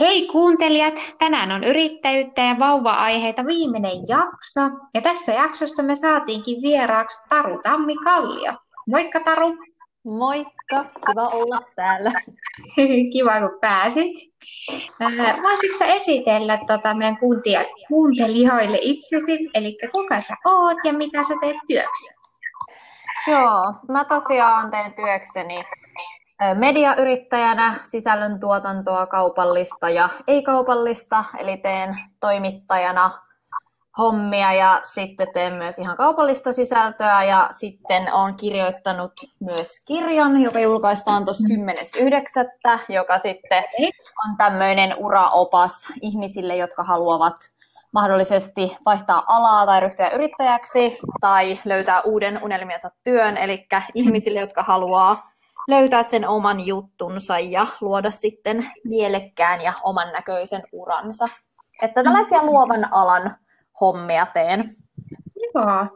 Hei kuuntelijat, tänään on yrittäjyyttä ja vauva-aiheita viimeinen jakso. Ja tässä jaksossa me saatiinkin vieraaksi Taru Tammi Kallio. Moikka Taru! Moikka, kiva olla täällä. kiva kun pääsit. Voisitko esitellä tota meidän kuuntelijoille itsesi, eli kuka sä oot ja mitä sä teet työksi? Joo, mä tosiaan teen työkseni mediayrittäjänä sisällöntuotantoa kaupallista ja ei-kaupallista, eli teen toimittajana hommia ja sitten teen myös ihan kaupallista sisältöä ja sitten olen kirjoittanut myös kirjan, joka julkaistaan tuossa 10.9., joka sitten on tämmöinen uraopas ihmisille, jotka haluavat mahdollisesti vaihtaa alaa tai ryhtyä yrittäjäksi tai löytää uuden unelmiensa työn, eli ihmisille, jotka haluaa löytää sen oman juttunsa ja luoda sitten mielekkään ja oman näköisen uransa. Että tällaisia luovan alan hommia teen. Joo.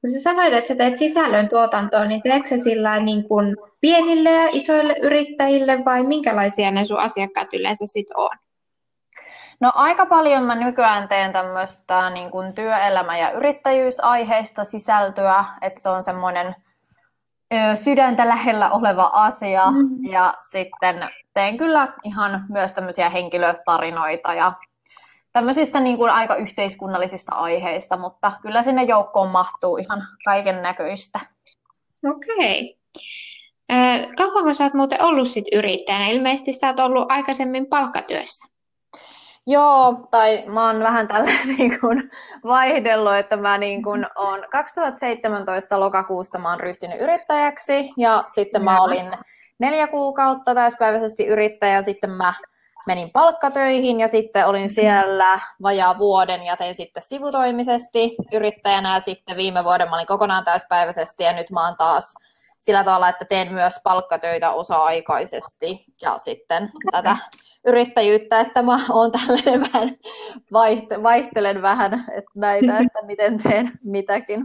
Kun sä sanoit, että sä teet sisällön tuotantoa, niin teetkö sä sillä niin kuin pienille ja isoille yrittäjille vai minkälaisia ne sun asiakkaat yleensä sit on? No aika paljon mä nykyään teen tämmöistä niin kuin työelämä- ja yrittäjyysaiheista sisältöä, että se on semmoinen sydäntä lähellä oleva asia. Mm. Ja sitten teen kyllä ihan myös tämmöisiä henkilötarinoita ja tämmöisistä niin kuin aika yhteiskunnallisista aiheista, mutta kyllä sinne joukkoon mahtuu ihan kaiken näköistä. Okei. Okay. Kauanko sä oot muuten ollut sit yrittäjänä? Ilmeisesti sä oot ollut aikaisemmin palkkatyössä. Joo, tai mä oon vähän tällä niin kuin vaihdellut, että mä niin kuin on 2017 lokakuussa mä oon ryhtynyt yrittäjäksi ja sitten mä olin neljä kuukautta täyspäiväisesti yrittäjä, sitten mä menin palkkatöihin ja sitten olin siellä vajaa vuoden ja tein sitten sivutoimisesti yrittäjänä ja sitten viime vuoden mä olin kokonaan täyspäiväisesti ja nyt mä oon taas sillä tavalla, että teen myös palkkatöitä osa-aikaisesti ja sitten tätä yrittäjyyttä, että mä oon tällainen vähän, vaihtelen vähän että näitä, että miten teen mitäkin.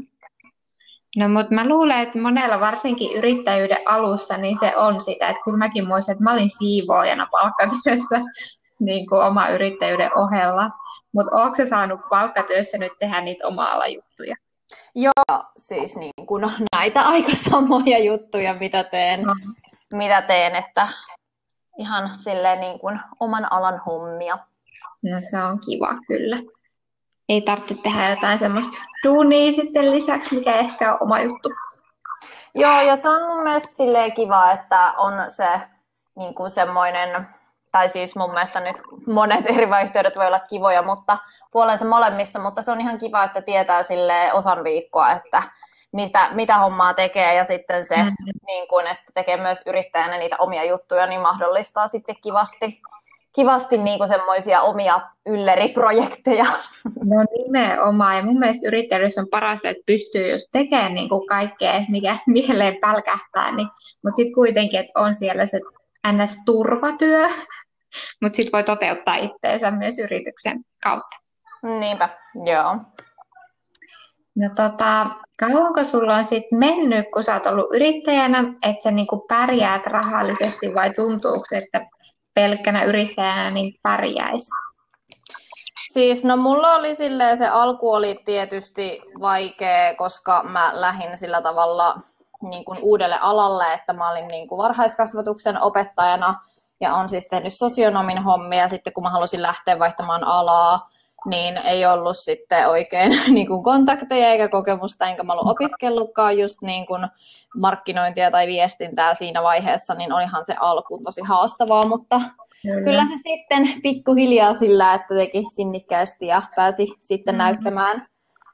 No mutta mä luulen, että monella varsinkin yrittäjyyden alussa, niin se on sitä, että kyllä mäkin muistan, että mä olin siivoojana palkkatyössä niin kuin oma yrittäjyyden ohella. Mutta onko se saanut palkkatyössä nyt tehdä niitä oma juttuja? Joo, siis niin kuin näitä aika samoja juttuja, mitä teen, no. mitä teen että ihan silleen niin kuin oman alan hommia. No se on kiva kyllä. Ei tarvitse tehdä jotain semmoista duunia sitten lisäksi, mikä ehkä on oma juttu. Joo, ja se on mun mielestä silleen kiva, että on se niin kuin semmoinen, tai siis mun mielestä nyt monet eri vaihtoehdot voi olla kivoja, mutta puolensa molemmissa, mutta se on ihan kiva, että tietää sille osan viikkoa, että mitä, mitä hommaa tekee ja sitten se, mm. niin kun, että tekee myös yrittäjänä niitä omia juttuja, niin mahdollistaa sitten kivasti, kivasti niin semmoisia omia ylleriprojekteja. No nimenomaan. Ja mun mielestä yrittäjyydessä on parasta, että pystyy just tekemään niin kuin kaikkea, mikä mieleen pälkähtää. Niin, mutta sitten kuitenkin, että on siellä se NS-turvatyö, mutta sitten voi toteuttaa itseensä myös yrityksen kautta. Niinpä, joo. No tota, kauanko sulla on sitten mennyt, kun sä oot ollut yrittäjänä, että sä niinku pärjäät rahallisesti vai tuntuuko, että pelkkänä yrittäjänä niin pärjäisi? Siis no mulla oli silleen, se alku oli tietysti vaikea, koska mä lähdin sillä tavalla niin kuin uudelle alalle, että mä olin niin kuin varhaiskasvatuksen opettajana ja on siis tehnyt sosionomin hommia. Sitten kun mä halusin lähteä vaihtamaan alaa, niin ei ollut sitten oikein niin kuin kontakteja eikä kokemusta, enkä mä ollut opiskellutkaan just niin kuin markkinointia tai viestintää siinä vaiheessa, niin olihan se alku tosi haastavaa, mutta kyllä, kyllä se sitten pikkuhiljaa sillä, että teki sinnikkäästi ja pääsi sitten mm. näyttämään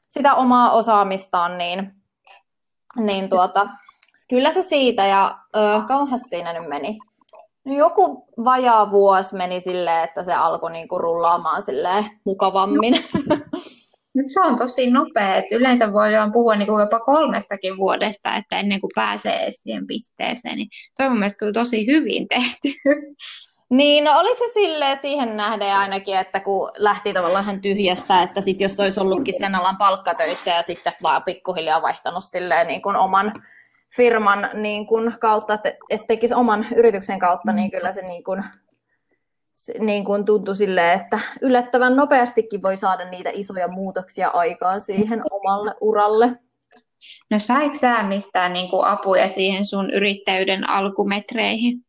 sitä omaa osaamistaan, niin, niin tuota, kyllä se siitä ja ö, kauhas siinä nyt meni No joku vajaa vuosi meni silleen, että se alkoi niinku rullaamaan silleen mukavammin. Nyt se on tosi nopea, että yleensä voidaan puhua niin kuin jopa kolmestakin vuodesta, että ennen kuin pääsee siihen pisteeseen, niin toi on mun mielestä kyllä tosi hyvin tehty. Niin, no oli se silleen siihen nähden ainakin, että kun lähti tavallaan ihan tyhjästä, että sit jos olisi ollutkin sen alan palkkatöissä ja sitten vaan pikkuhiljaa vaihtanut silleen niin kuin oman firman niin kuin kautta, että et tekisi oman yrityksen kautta, niin kyllä se niin kuin niin kuin tuntui silleen, että yllättävän nopeastikin voi saada niitä isoja muutoksia aikaan siihen omalle uralle. No saiko sä mistään niin kuin apuja siihen sun yrittäjyyden alkumetreihin?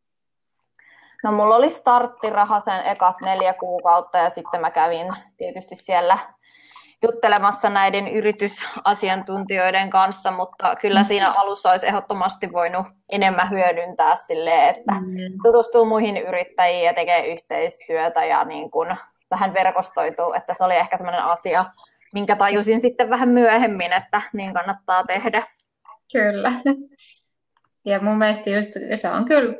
No mulla oli starttiraha sen ekat neljä kuukautta ja sitten mä kävin tietysti siellä juttelemassa näiden yritysasiantuntijoiden kanssa, mutta kyllä mm. siinä alussa olisi ehdottomasti voinut enemmän hyödyntää sille, että mm. tutustuu muihin yrittäjiin ja tekee yhteistyötä ja niin kuin vähän verkostoituu, että se oli ehkä sellainen asia, minkä tajusin sitten vähän myöhemmin, että niin kannattaa tehdä. Kyllä. Ja mun mielestä just, se on kyllä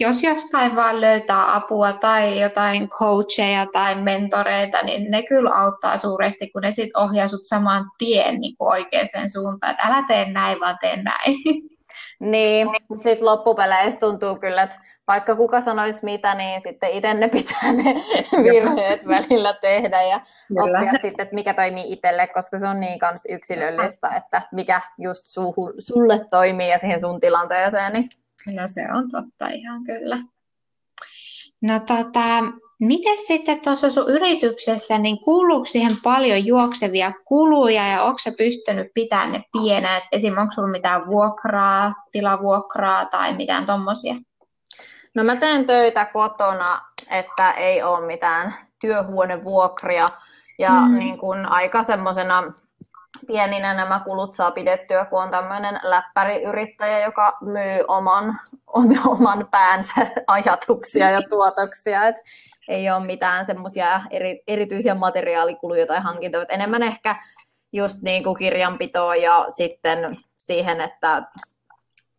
jos jostain vaan löytää apua tai jotain coacheja tai mentoreita, niin ne kyllä auttaa suuresti, kun ne sitten ohjaa sut saman tien niin kuin oikeaan suuntaan, että älä tee näin, vaan tee näin. Niin, mutta sitten loppupeleissä tuntuu kyllä, että vaikka kuka sanoisi mitä, niin sitten itse ne pitää ne virheet välillä tehdä ja Kyllä. oppia sitten, että mikä toimii itselle, koska se on niin kans yksilöllistä, että mikä just sulle toimii ja siihen sun tilanteeseen. Niin No se on totta ihan kyllä. No tota, miten sitten tuossa sun yrityksessä, niin kuuluuko siihen paljon juoksevia kuluja ja onko sä pystynyt pitämään ne pienet? Esimerkiksi onko sulla mitään vuokraa, tilavuokraa tai mitään tommosia? No mä teen töitä kotona, että ei ole mitään työhuonevuokria ja mm. niin kun aika semmoisena pieninä nämä kulut saa pidettyä, kun on tämmöinen läppäriyrittäjä, joka myy oman, oman päänsä ajatuksia ja tuotoksia. Et ei ole mitään semmoisia eri, erityisiä materiaalikuluja tai hankintoja, enemmän ehkä just niin kuin kirjanpitoa ja sitten siihen, että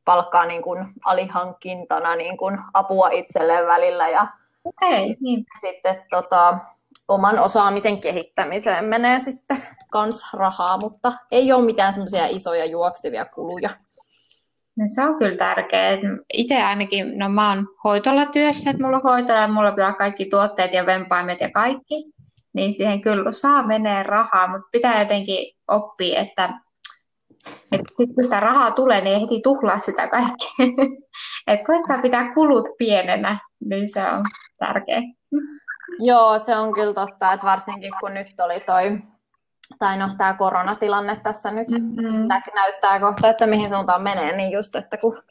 palkkaa niin kuin alihankintana niin kuin apua itselleen välillä ja okay, niin. sitten tota, oman osaamisen kehittämiseen menee sitten kans rahaa, mutta ei ole mitään semmoisia isoja juoksevia kuluja. No se on kyllä tärkeää. Itse ainakin, no mä oon hoitolla työssä, että mulla on hoitola mulla pitää kaikki tuotteet ja vempaimet ja kaikki. Niin siihen kyllä saa menee rahaa, mutta pitää jotenkin oppia, että, että sit kun sitä rahaa tulee, niin ei heti tuhlaa sitä kaikkea. että koittaa pitää kulut pienenä, niin se on tärkeää. Joo, se on kyllä totta, että varsinkin kun nyt oli toi, tai no tämä koronatilanne tässä nyt mm-hmm. nä- näyttää kohta, että mihin suuntaan menee, niin just, että kun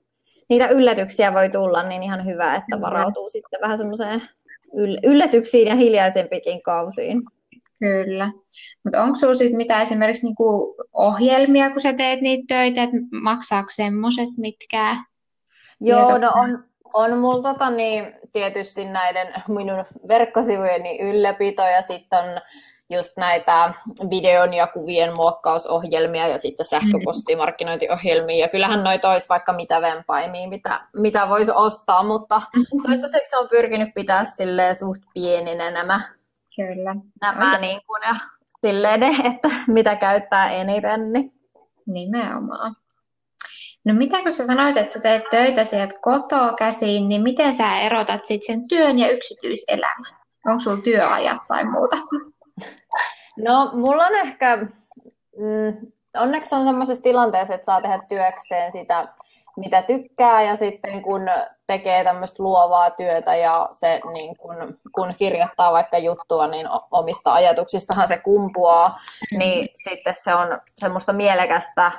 niitä yllätyksiä voi tulla, niin ihan hyvä, että varautuu sitten vähän semmoiseen yll- yllätyksiin ja hiljaisempikin kausiin. Kyllä. Mutta onko sinulla sitten mitä esimerkiksi niinku ohjelmia, kun sä teet niitä töitä, että maksaako semmoiset mitkä? Joo, no on, on mulla tota, niin, tietysti näiden minun verkkosivujeni ylläpito ja sitten on just näitä videon ja kuvien muokkausohjelmia ja sitten sähköpostimarkkinointiohjelmia. Ja kyllähän noita olisi vaikka mitä vempaimia, mitä, mitä voisi ostaa, mutta toistaiseksi on pyrkinyt pitää silleen suht pieninä nämä, Kyllä. nämä niin kuin, ja silleen, että mitä käyttää eniten. Niin. Nimenomaan. No mitä kun sä sanoit, että sä teet töitä sieltä kotoa käsiin, niin miten sä erotat sit sen työn ja yksityiselämän? Onko sulla työajat tai muuta? No, mulla on ehkä, mm, onneksi on semmoisessa tilanteessa, että saa tehdä työkseen sitä, mitä tykkää, ja sitten kun tekee tämmöistä luovaa työtä ja se niin kun, kun kirjoittaa vaikka juttua, niin omista ajatuksistahan se kumpuaa, mm-hmm. niin sitten se on semmoista mielekästä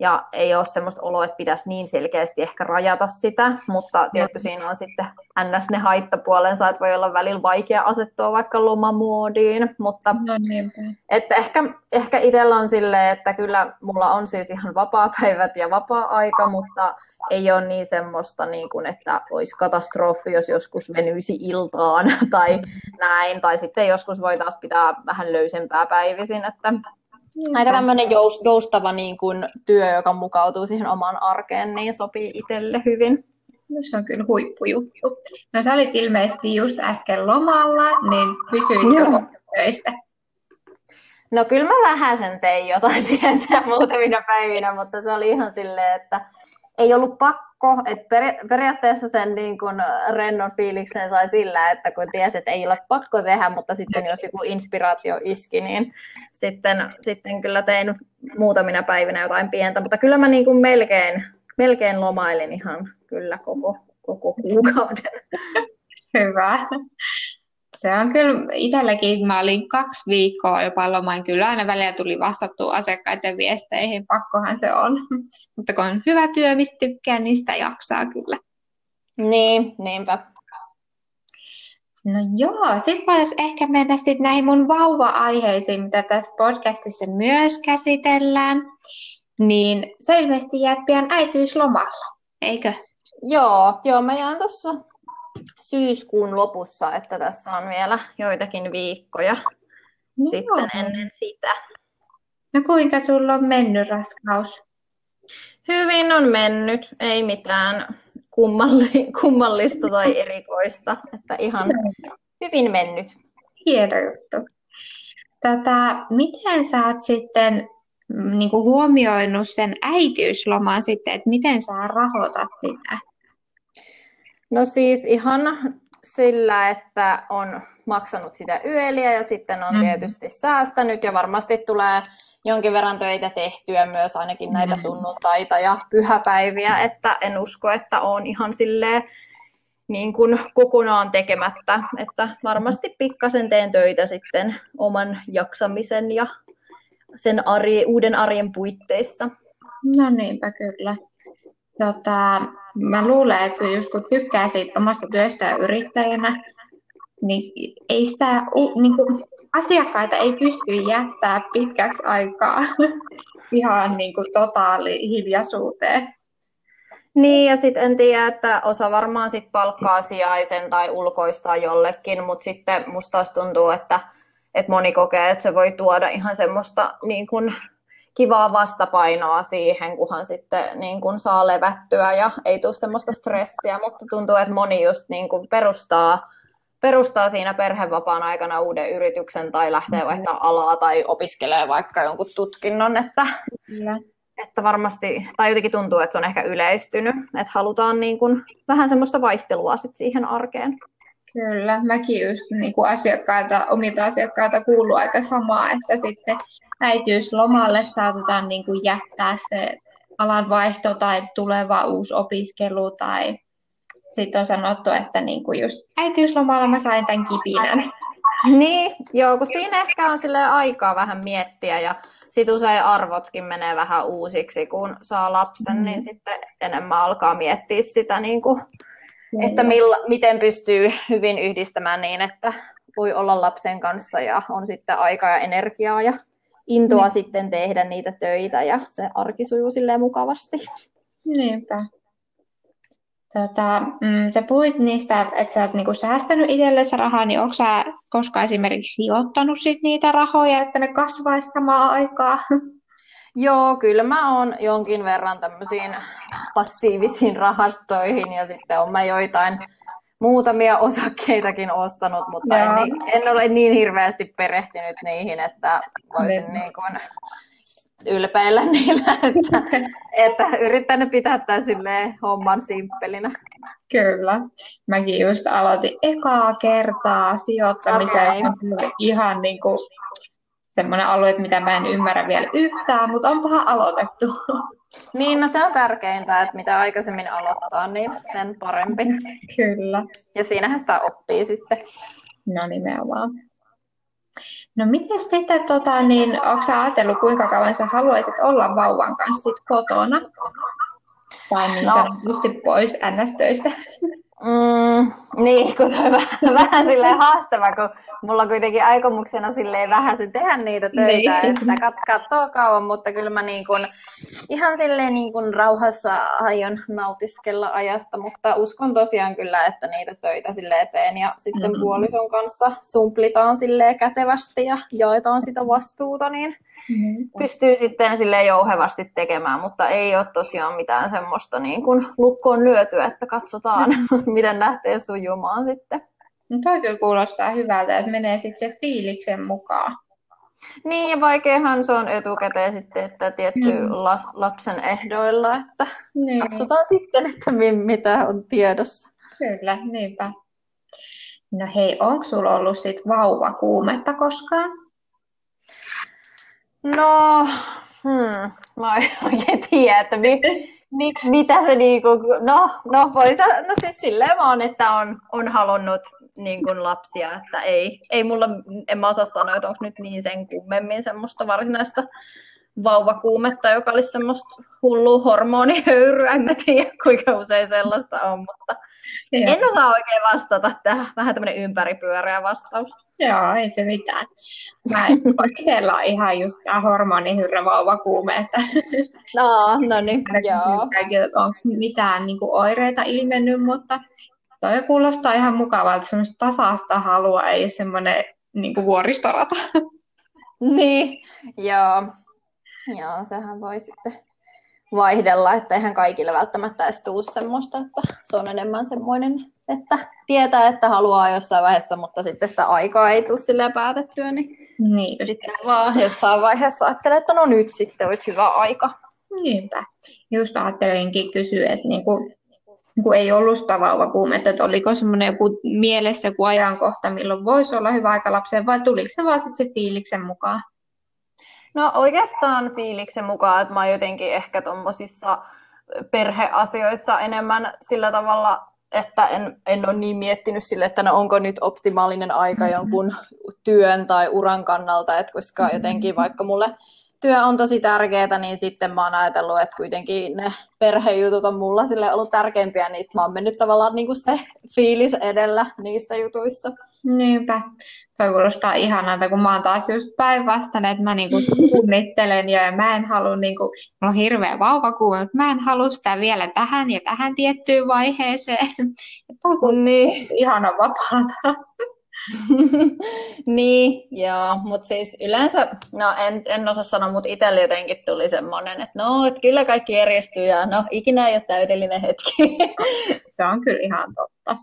ja ei ole semmoista oloa, että pitäisi niin selkeästi ehkä rajata sitä, mutta tietysti no. siinä on sitten ns. ne haittapuolensa, että voi olla välillä vaikea asettua vaikka lomamuodiin, mutta no, että ehkä, ehkä itsellä on silleen, että kyllä mulla on siis ihan vapaa-päivät ja vapaa-aika, mutta ei ole niin semmoista, niin kuin, että olisi katastrofi, jos joskus venyisi iltaan tai näin, tai sitten joskus voi taas pitää vähän löysempää päivisin, että aika tämmöinen joustava niin kuin, työ, joka mukautuu siihen omaan arkeen, niin sopii itselle hyvin. No, se on kyllä huippujuttu. No sä olit ilmeisesti just äsken lomalla, niin kysyitkö töistä? No kyllä mä vähän sen tein jotain pientä muutamina päivinä, mutta se oli ihan silleen, että ei ollut pakko, että peri- periaatteessa sen niin kuin rennon fiiliksen sai sillä, että kun tiesi, että ei ole pakko tehdä, mutta sitten jos joku inspiraatio iski, niin sitten, sitten kyllä tein muutamina päivinä jotain pientä, mutta kyllä mä niin kuin melkein, melkein lomailin ihan kyllä koko, koko kuukauden. Hyvä. Se on kyllä itselläkin, mä olin kaksi viikkoa jopa lomain, kyllä aina välillä tuli vastattua asiakkaiden viesteihin, pakkohan se on. Mutta kun on hyvä työ, mistä tykkää, niin sitä jaksaa kyllä. Niin, niinpä. No joo, sitten voisi ehkä mennä sitten näihin mun vauva-aiheisiin, mitä tässä podcastissa myös käsitellään. Niin se ilmeisesti jää pian äitiyslomalla, eikö? Joo, joo mä jään tuossa syyskuun lopussa, että tässä on vielä joitakin viikkoja no, sitten ennen sitä. No kuinka sulla on mennyt raskaus? Hyvin on mennyt, ei mitään kummalli, kummallista tai erikoista, että ihan hyvin mennyt. Hieno juttu. Tätä, miten sä oot sitten mm, niin kuin huomioinut sen äitiysloman sitten, että miten sä rahoitat sitä? No siis ihan sillä, että on maksanut sitä yöliä ja sitten on mm. tietysti säästänyt ja varmasti tulee jonkin verran töitä tehtyä myös ainakin näitä mm. sunnuntaita ja pyhäpäiviä, että en usko, että on ihan silleen niin kuin kokonaan tekemättä, että varmasti pikkasen teen töitä sitten oman jaksamisen ja sen arje, uuden arjen puitteissa. No niinpä kyllä. Tota, mä luulen, että just kun tykkää siitä omasta työstä yrittäjänä, niin ei sitä niin kuin, asiakkaita ei pysty jättää pitkäksi aikaa ihan niin kuin totaali hiljaisuuteen. Niin, ja sitten en tiedä, että osa varmaan sit palkkaa sijaisen tai ulkoistaa jollekin, mutta sitten musta taas tuntuu, että, että moni kokee, että se voi tuoda ihan semmoista niin kuin kivaa vastapainoa siihen, kunhan sitten niin kuin saa levättyä ja ei tule semmoista stressiä, mutta tuntuu, että moni just niin kuin perustaa, perustaa siinä perhevapaan aikana uuden yrityksen tai lähtee vaihtaa alaa tai opiskelee vaikka jonkun tutkinnon, että, Kyllä. että varmasti, tai jotenkin tuntuu, että se on ehkä yleistynyt, että halutaan niin kuin vähän semmoista vaihtelua sit siihen arkeen. Kyllä, mäkin just niin kuin asiakkaita, omilta asiakkaita kuuluu aika samaa, että sitten äitiyslomalle saatetaan niin kuin jättää se alanvaihto tai tuleva uusi opiskelu tai sitten on sanottu, että niin kuin just äitiyslomalla mä sain tämän kipinän. Niin, joo, kun siinä ehkä on sille aikaa vähän miettiä ja sitten usein arvotkin menee vähän uusiksi, kun saa lapsen, mm. niin sitten enemmän alkaa miettiä sitä, niin kuin, että milla, miten pystyy hyvin yhdistämään niin, että voi olla lapsen kanssa ja on sitten aikaa ja energiaa ja intoa niin. sitten tehdä niitä töitä ja se arki sujuu silleen mukavasti. Niinpä. Tota, mm, sä puhuit niistä, että sä oot niinku säästänyt itsellesi rahaa, niin onko sä koskaan esimerkiksi sijoittanut sit niitä rahoja, että ne kasvaisi samaan aikaan? Joo, kyllä mä oon jonkin verran tämmöisiin passiivisiin rahastoihin ja sitten on mä joitain muutamia osakkeitakin ostanut, mutta en, niin, en ole niin hirveästi perehtynyt niihin, että voisin niin kuin ylpeillä niillä, että, että yritän pitää tämän homman simppelinä. Kyllä. Mäkin just aloitin ekaa kertaa sijoittamisen okay. ihan niin kuin semmoinen alue, mitä mä en ymmärrä vielä yhtään, mutta onpahan aloitettu. Niin, no se on tärkeintä, että mitä aikaisemmin aloittaa, niin sen parempi. Kyllä. Ja siinähän sitä oppii sitten. No nimenomaan. No miten sitten, tota, niin, onko sä ajatellut, kuinka kauan sä haluaisit olla vauvan kanssa sit kotona? Tai niin no. sanotusti pois NS-töistä? Mm, niin, kun toi vähän, vähän silleen haastava, kun mulla on kuitenkin aikomuksena silleen vähän se tehdä niitä töitä, niin. että kat- katsoo kauan, mutta kyllä mä niin kun, ihan silleen niin kun rauhassa aion nautiskella ajasta, mutta uskon tosiaan kyllä, että niitä töitä silleen teen ja sitten mm-hmm. puolison kanssa sumplitaan silleen kätevästi ja jaetaan sitä vastuuta, niin mm-hmm. pystyy sitten sille jouhevasti tekemään, mutta ei ole tosiaan mitään semmoista niin kuin lukkoon lyötyä, että katsotaan, mm-hmm. miten lähtee sujumaan sitten. No toi kyllä kuulostaa hyvältä, että menee sitten se fiiliksen mukaan. Niin, ja vaikeahan se on etukäteen sitten, että tietty mm. la, lapsen ehdoilla, että niin. katsotaan sitten, että mitä on tiedossa. Kyllä, niinpä. No hei, onko sulla ollut sit vauva kuumetta koskaan? No, hmm, mä en oikein tiedä, että mi, Mi, mitä se niinku, no, no voi no siis silleen vaan, että on, on halunnut niin kuin lapsia, että ei, ei mulla, en mä osaa sanoa, että onko nyt niin sen kummemmin semmoista varsinaista vauvakuumetta, joka olisi semmoista hullua hormonihöyryä, en mä tiedä kuinka usein sellaista on, mutta en osaa oikein vastata tähän, vähän tämmöinen ympäripyöreä vastaus. Joo, ei se mitään. Mä itsellä on ihan just tämä hormonihyrrä vauvakuume, että no, no niin, joo. onko mitään niin kuin, oireita ilmennyt, mutta toi kuulostaa ihan mukavalta, semmoista tasasta halua, ei semmoinen niin kuin vuoristorata. Niin, joo. Joo, sehän voi sitten vaihdella, että eihän kaikille välttämättä edes tuu semmoista, että se on enemmän semmoinen, että tietää, että haluaa jossain vaiheessa, mutta sitten sitä aikaa ei tule silleen päätettyä, niin, niin sitten vaan jossain vaiheessa ajattelee, että no nyt sitten olisi hyvä aika. Niinpä. Just ajattelinkin kysyä, että niinku, kun ei ollut sitä vauvakuumetta, että oliko semmoinen joku mielessä joku ajankohta, milloin voisi olla hyvä aika lapseen, vai tuliko se vaan sitten se fiiliksen mukaan? No oikeastaan fiiliksen mukaan, että mä oon jotenkin ehkä tuommoisissa perheasioissa enemmän sillä tavalla, että en, en ole niin miettinyt sille, että no onko nyt optimaalinen aika jonkun työn tai uran kannalta, että koska jotenkin vaikka mulle työ on tosi tärkeää, niin sitten mä oon ajatellut, että kuitenkin ne perhejutut on mulla sille ollut tärkeimpiä, niin mä oon mennyt tavallaan niin kuin se fiilis edellä niissä jutuissa. Niinpä. Toi kuulostaa ihanalta, kun mä oon taas just päinvastainen, että mä niinku kunnittelen ja mä en halua, niinku, mulla on hirveä vauvakuva, mutta mä en halua sitä vielä tähän ja tähän tiettyyn vaiheeseen. Toi niin. ihana vapaata. niin, joo, mutta siis yleensä, no en, en osaa sanoa, mutta itselle jotenkin tuli semmoinen, että no, että kyllä kaikki järjestyy ja no, ikinä ei ole täydellinen hetki. Se on kyllä ihan totta.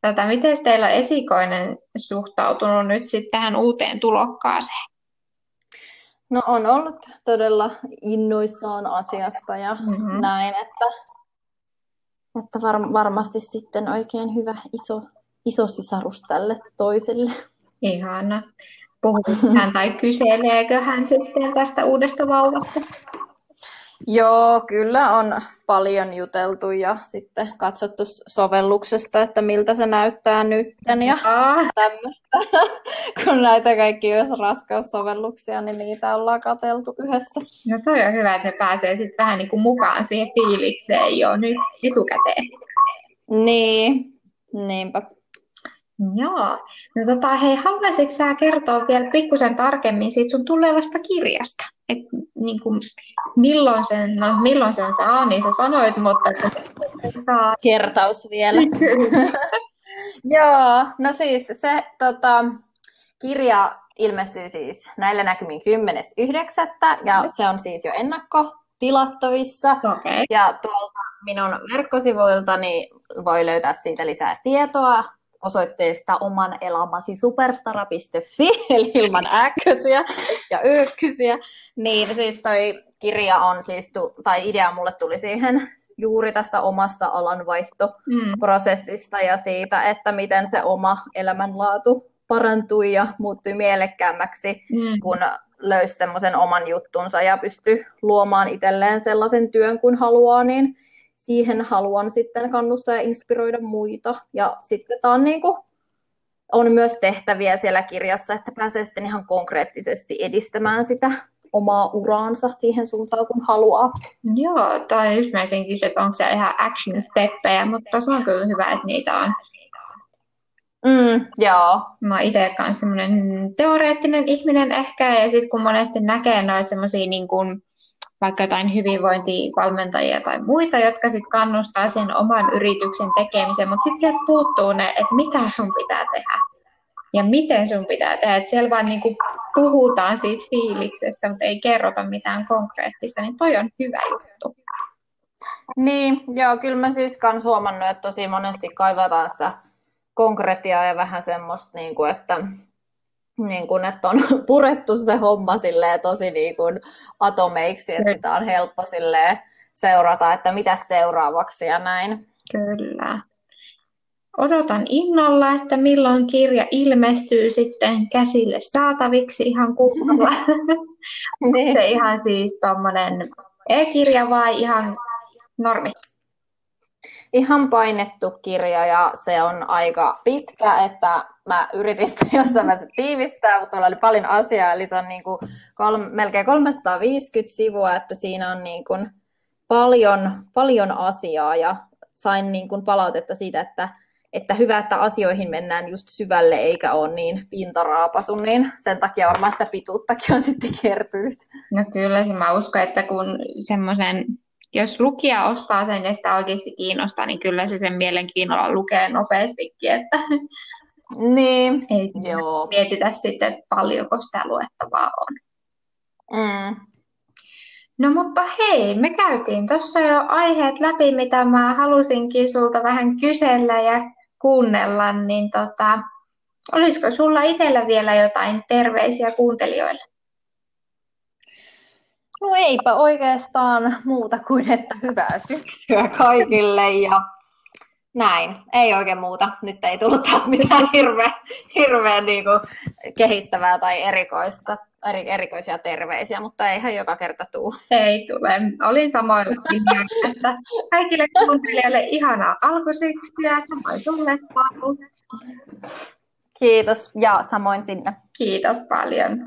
Tätä, miten teillä on esikoinen suhtautunut nyt sitten tähän uuteen tulokkaaseen? No on ollut todella innoissaan asiasta ja mm-hmm. näin, että, että var, varmasti sitten oikein hyvä iso, iso sisarus tälle toiselle. Ihana. Puhuuko hän tai kyseleekö hän sitten tästä uudesta vauvasta? Joo, kyllä on paljon juteltu ja sitten katsottu sovelluksesta, että miltä se näyttää nyt ja tämmöistä. Kun näitä kaikki jos raskaussovelluksia, niin niitä ollaan katseltu yhdessä. No toi on hyvä, että ne pääsee sitten vähän niin kuin mukaan siihen fiilikseen jo nyt etukäteen. Niin, niinpä. Joo. No tota, hei, haluaisitko sä kertoa vielä pikkusen tarkemmin siitä sun tulevasta kirjasta? Et, niin kuin, milloin, sen, no, milloin sen saa, niin sä sanoit, mutta että saa... Kertaus vielä. Joo, no siis se tota, kirja ilmestyy siis näillä näkymin 10.9. ja se on siis jo ennakko tilattavissa. Okay. Ja tuolta minun verkkosivuiltani voi löytää siitä lisää tietoa osoitteesta oman elämäsi superstara.fi, eli ilman äkkösiä ja yökkysiä. Niin siis toi kirja on siis, tai idea mulle tuli siihen juuri tästä omasta alanvaihtoprosessista mm. ja siitä, että miten se oma elämänlaatu parantui ja muuttui mielekkäämmäksi, mm. kun löysi semmoisen oman juttunsa ja pystyi luomaan itselleen sellaisen työn, kun haluaa, niin siihen haluan sitten kannustaa ja inspiroida muita. Ja sitten tämä on, niin kuin, on myös tehtäviä siellä kirjassa, että pääsee sitten ihan konkreettisesti edistämään sitä omaa uraansa siihen suuntaan, kun haluaa. Joo, tai just mä sen kysyin, että onko se ihan action steppejä, mutta se on kyllä hyvä, että niitä on. Mm, joo. Mä oon itse kanssa semmoinen teoreettinen ihminen ehkä, ja sitten kun monesti näkee noita semmoisia niin kuin, vaikka jotain hyvinvointivalmentajia tai muita, jotka sitten kannustaa sen oman yrityksen tekemiseen, mutta sitten sieltä puuttuu ne, että mitä sun pitää tehdä ja miten sun pitää tehdä. Että siellä vaan niinku puhutaan siitä fiiliksestä, mutta ei kerrota mitään konkreettista, niin toi on hyvä juttu. Niin, joo, kyllä mä siis kans huomannut, että tosi monesti kaivataan sitä konkretiaa ja vähän semmoista, niin kuin, että niin kuin, että on purettu se homma silleen, tosi niin kuin atomeiksi, että sitä on helppo silleen, seurata, että mitä seuraavaksi ja näin. Kyllä. Odotan innolla, että milloin kirja ilmestyy sitten käsille saataviksi ihan kunnolla. niin. Se ihan siis tuommoinen e-kirja vai ihan normi? Ihan painettu kirja ja se on aika pitkä, että mä yritin sitä jossain vaiheessa tiivistää, mutta mulla oli paljon asiaa, eli se on niin kuin kolme, melkein 350 sivua, että siinä on niin kuin paljon, paljon asiaa ja sain niin kuin palautetta siitä, että, että hyvä, että asioihin mennään just syvälle eikä ole niin pintaraapasu, niin sen takia varmaan sitä pituuttakin on sitten kertynyt. No kyllä, se mä uskon, että kun semmoisen, jos lukija ostaa sen ja sitä oikeasti kiinnostaa, niin kyllä se sen mielenkiinnolla lukee nopeastikin, että Niin, ei joo. mietitä sitten paljonko sitä luettavaa on. Mm. No mutta hei, me käytiin tuossa jo aiheet läpi, mitä mä halusinkin sulta vähän kysellä ja kuunnella, niin tota, olisiko sulla itsellä vielä jotain terveisiä kuuntelijoille? No eipä oikeastaan muuta kuin, että hyvää syksyä kaikille ja näin. Ei oikein muuta. Nyt ei tullut taas mitään hirveän, hirveän niin kuin kehittävää tai erikoista, eri, erikoisia terveisiä, mutta eihän joka kerta tuu. Ei tule. Olin samoilla linjoilla, että kaikille kuuntelijoille ihanaa alkusyksyä, samoin sulle Paulu. Kiitos ja samoin sinne. Kiitos paljon.